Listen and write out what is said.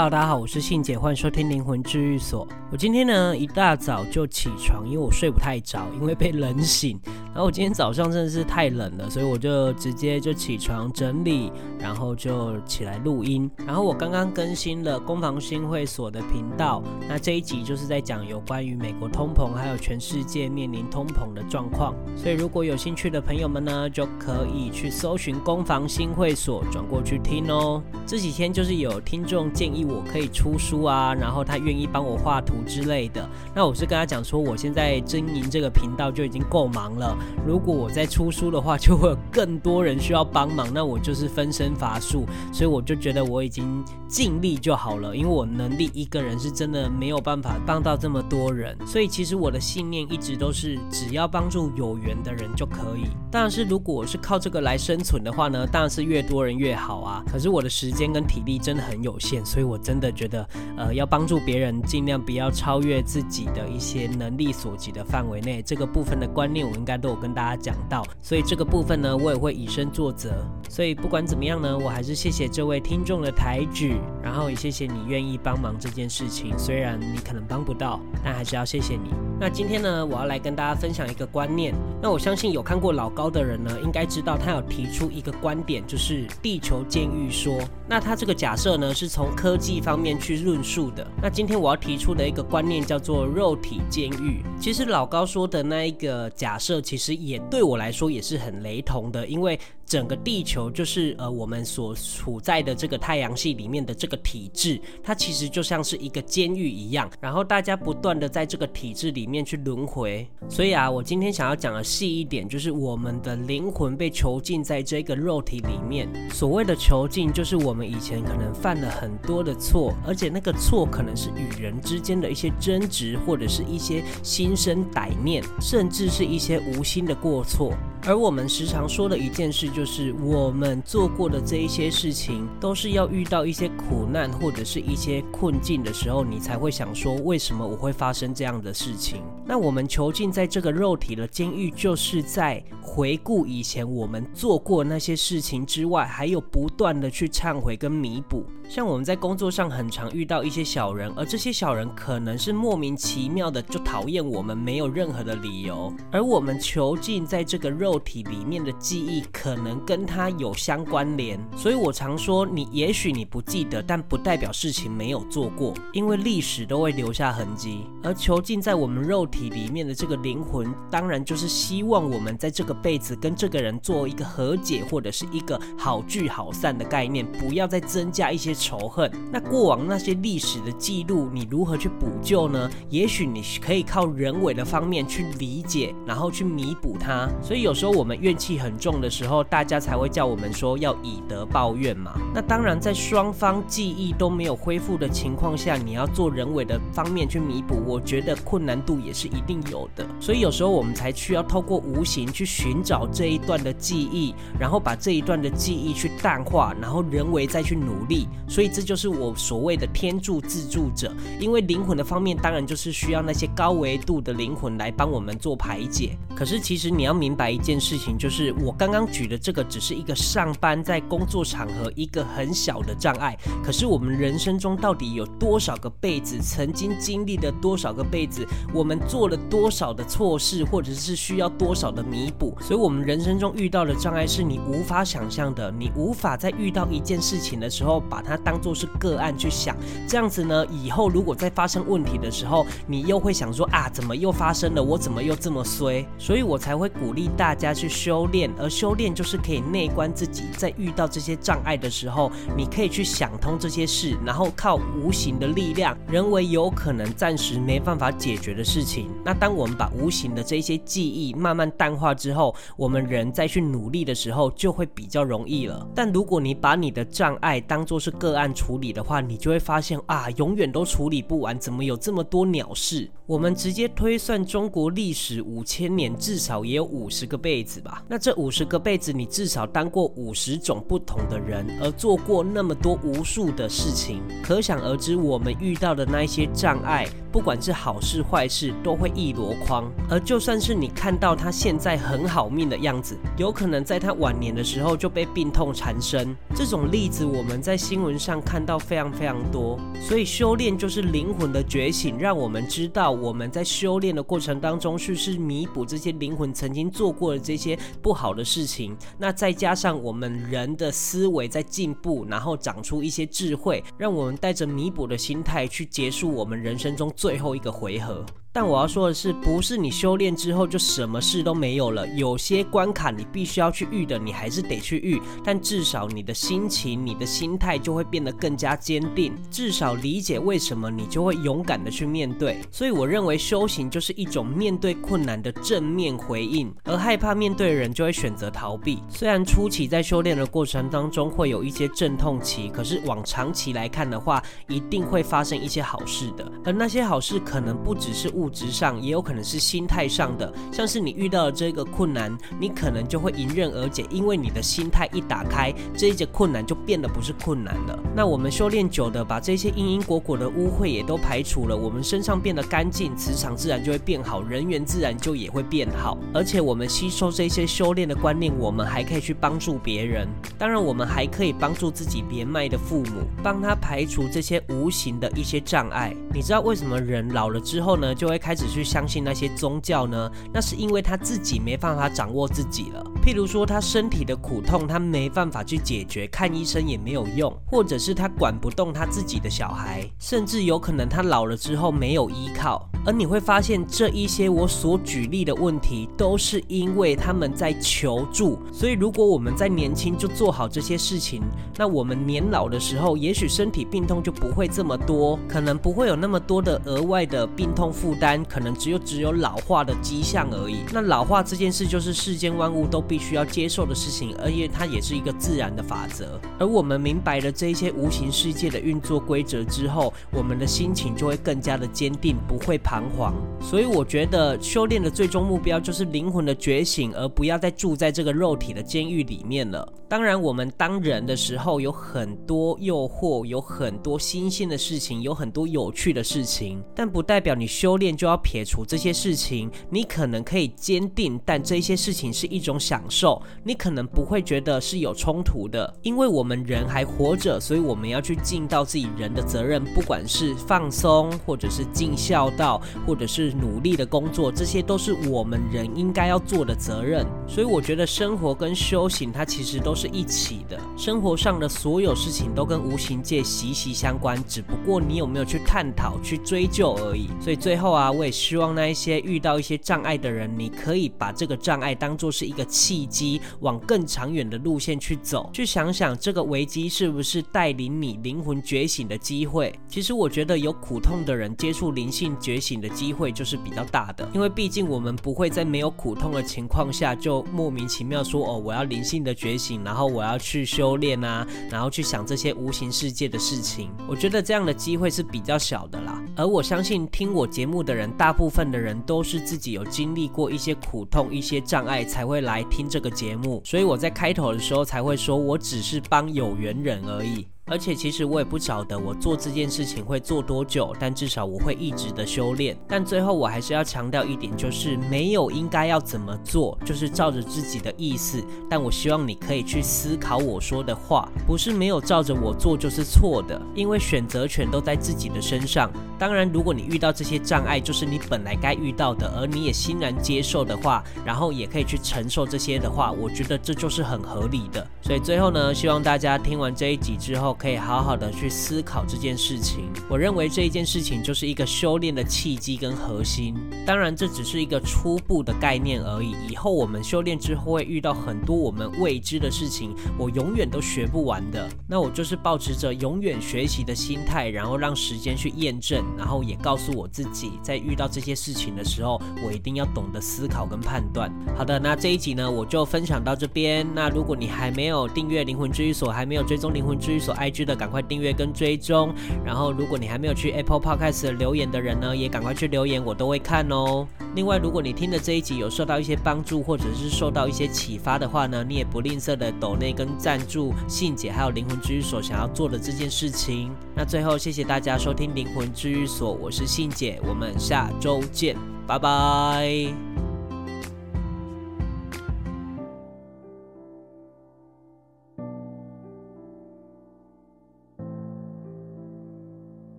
Hello，大家好，我是信姐，欢迎收听灵魂治愈所。我今天呢一大早就起床，因为我睡不太着，因为被冷醒。然后我今天早上真的是太冷了，所以我就直接就起床整理，然后就起来录音。然后我刚刚更新了攻防新会所的频道，那这一集就是在讲有关于美国通膨，还有全世界面临通膨的状况。所以如果有兴趣的朋友们呢，就可以去搜寻攻防新会所，转过去听哦。这几天就是有听众建议。我可以出书啊，然后他愿意帮我画图之类的。那我是跟他讲说，我现在经营这个频道就已经够忙了。如果我再出书的话，就会有更多人需要帮忙，那我就是分身乏术。所以我就觉得我已经尽力就好了，因为我能力一个人是真的没有办法帮到这么多人。所以其实我的信念一直都是，只要帮助有缘的人就可以。但是如果我是靠这个来生存的话呢，当然是越多人越好啊。可是我的时间跟体力真的很有限，所以。我真的觉得，呃，要帮助别人，尽量不要超越自己的一些能力所及的范围内。这个部分的观念，我应该都我跟大家讲到。所以这个部分呢，我也会以身作则。所以不管怎么样呢，我还是谢谢这位听众的抬举，然后也谢谢你愿意帮忙这件事情。虽然你可能帮不到，但还是要谢谢你。那今天呢，我要来跟大家分享一个观念。那我相信有看过老高的人呢，应该知道他有提出一个观点，就是地球监狱说。那他这个假设呢，是从科技方面去论述的。那今天我要提出的一个观念叫做肉体监狱。其实老高说的那一个假设，其实也对我来说也是很雷同的，因为整个地球就是呃我们所处在的这个太阳系里面的这个体制，它其实就像是一个监狱一样，然后大家不断的在这个体制里面去轮回。所以啊，我今天想要讲的细一点，就是我们的灵魂被囚禁在这个肉体里面。所谓的囚禁，就是我们以前可能犯了很多的错，而且那个错可能是与人之间的一些争执，或者是一些心生歹念，甚至是一些无心的过错。而我们时常说的一件事，就是我们做过的这一些事情，都是要遇到一些苦难或者是一些困境的时候，你才会想说，为什么我会发生这样的事情？那我们囚禁在这个肉体的监狱，就是在回顾以前我们做过那些事情之外，还有不断的去忏悔跟弥补。像我们在工作上很常遇到一些小人，而这些小人可能是莫名其妙的就讨厌我们，没有任何的理由，而我们囚禁在这个肉。肉体里面的记忆可能跟他有相关联，所以我常说，你也许你不记得，但不代表事情没有做过，因为历史都会留下痕迹。而囚禁在我们肉体里面的这个灵魂，当然就是希望我们在这个辈子跟这个人做一个和解，或者是一个好聚好散的概念，不要再增加一些仇恨。那过往那些历史的记录，你如何去补救呢？也许你可以靠人为的方面去理解，然后去弥补它。所以有。说我们怨气很重的时候，大家才会叫我们说要以德报怨嘛。那当然，在双方记忆都没有恢复的情况下，你要做人为的方面去弥补，我觉得困难度也是一定有的。所以有时候我们才需要透过无形去寻找这一段的记忆，然后把这一段的记忆去淡化，然后人为再去努力。所以这就是我所谓的天助自助者。因为灵魂的方面，当然就是需要那些高维度的灵魂来帮我们做排解。可是其实你要明白一。件事情就是我刚刚举的这个，只是一个上班在工作场合一个很小的障碍。可是我们人生中到底有多少个辈子，曾经经历了多少个辈子，我们做了多少的错事，或者是需要多少的弥补？所以，我们人生中遇到的障碍是你无法想象的。你无法在遇到一件事情的时候，把它当做是个案去想。这样子呢，以后如果再发生问题的时候，你又会想说啊，怎么又发生了？我怎么又这么衰？所以我才会鼓励大家。去修炼，而修炼就是可以内观自己，在遇到这些障碍的时候，你可以去想通这些事，然后靠无形的力量，人为有可能暂时没办法解决的事情。那当我们把无形的这些记忆慢慢淡化之后，我们人再去努力的时候，就会比较容易了。但如果你把你的障碍当作是个案处理的话，你就会发现啊，永远都处理不完，怎么有这么多鸟事？我们直接推算中国历史五千年，至少也有五十个。辈子吧，那这五十个辈子，你至少当过五十种不同的人，而做过那么多无数的事情，可想而知，我们遇到的那一些障碍，不管是好事坏事，都会一箩筐。而就算是你看到他现在很好命的样子，有可能在他晚年的时候就被病痛缠身。这种例子我们在新闻上看到非常非常多。所以修炼就是灵魂的觉醒，让我们知道我们在修炼的过程当中，是是弥补这些灵魂曾经做过的这些不好的事情。那再加上我们人的思维在进步，然后长出一些智慧，让我们带着弥补的心态去结束我们人生中最后一个回合。但我要说的是，不是你修炼之后就什么事都没有了。有些关卡你必须要去遇的，你还是得去遇。但至少你的心情、你的心态就会变得更加坚定。至少理解为什么，你就会勇敢的去面对。所以我认为修行就是一种面对困难的正面回应。而害怕面对的人就会选择逃避。虽然初期在修炼的过程当中会有一些阵痛期，可是往长期来看的话，一定会发生一些好事的。而那些好事可能不只是物质上也有可能是心态上的，像是你遇到了这个困难，你可能就会迎刃而解，因为你的心态一打开，这一节困难就变得不是困难了。那我们修炼久的，把这些因因果果的污秽也都排除了，我们身上变得干净，磁场自然就会变好，人缘自然就也会变好。而且我们吸收这些修炼的观念，我们还可以去帮助别人。当然，我们还可以帮助自己年迈的父母，帮他排除这些无形的一些障碍。你知道为什么人老了之后呢，就会开始去相信那些宗教呢？那是因为他自己没办法掌握自己了。譬如说，他身体的苦痛，他没办法去解决，看医生也没有用；或者是他管不动他自己的小孩，甚至有可能他老了之后没有依靠。而你会发现，这一些我所举例的问题，都是因为他们在求助。所以，如果我们在年轻就做好这些事情，那我们年老的时候，也许身体病痛就不会这么多，可能不会有那么多的额外的病痛负担，可能只有只有老化的迹象而已。那老化这件事，就是世间万物都必须要接受的事情，而且它也是一个自然的法则。而我们明白了这些无形世界的运作规则之后，我们的心情就会更加的坚定，不会彷徨。所以我觉得修炼的最终目标就是灵魂的觉醒，而不要再住在这个肉体的监狱里面了。当然，我们当人的时候有很多诱惑，有很多新鲜的事情，有很多有趣的事情，但不代表你修炼就要撇除这些事情。你可能可以坚定，但这些事情是一种享享受，你可能不会觉得是有冲突的，因为我们人还活着，所以我们要去尽到自己人的责任，不管是放松，或者是尽孝道，或者是努力的工作，这些都是我们人应该要做的责任。所以我觉得生活跟修行，它其实都是一起的。生活上的所有事情都跟无形界息息相关，只不过你有没有去探讨、去追究而已。所以最后啊，我也希望那一些遇到一些障碍的人，你可以把这个障碍当做是一个契机，往更长远的路线去走。去想想这个危机是不是带领你灵魂觉醒的机会。其实我觉得有苦痛的人接触灵性觉醒的机会就是比较大的，因为毕竟我们不会在没有苦痛的情况下就莫名其妙说哦，我要灵性的觉醒，然后我要去修炼啊，然后去想这些无形世界的事情。我觉得这样的机会是比较小的啦。而我相信听我节目的人，大部分的人都是自己有经历过一些苦痛、一些障碍，才会来听这个节目。所以我在开头的时候才会说，我只是帮有缘人而已。而且其实我也不晓得我做这件事情会做多久，但至少我会一直的修炼。但最后我还是要强调一点，就是没有应该要怎么做，就是照着自己的意思。但我希望你可以去思考我说的话，不是没有照着我做就是错的，因为选择权都在自己的身上。当然，如果你遇到这些障碍，就是你本来该遇到的，而你也欣然接受的话，然后也可以去承受这些的话，我觉得这就是很合理的。所以最后呢，希望大家听完这一集之后，可以好好的去思考这件事情。我认为这一件事情就是一个修炼的契机跟核心。当然，这只是一个初步的概念而已。以后我们修炼之后会遇到很多我们未知的事情，我永远都学不完的。那我就是抱持着永远学习的心态，然后让时间去验证，然后也告诉我自己，在遇到这些事情的时候，我一定要懂得思考跟判断。好的，那这一集呢，我就分享到这边。那如果你还没有订阅灵魂治愈所，还没有追踪灵魂治愈所 IG 的，赶快订阅跟追踪。然后，如果你还没有去 Apple Podcast 留言的人呢，也赶快去留言，我都会看哦。另外，如果你听的这一集有受到一些帮助，或者是受到一些启发的话呢，你也不吝啬的抖内跟赞助信姐还有灵魂治愈所想要做的这件事情。那最后，谢谢大家收听灵魂治愈所，我是信姐，我们下周见，拜拜。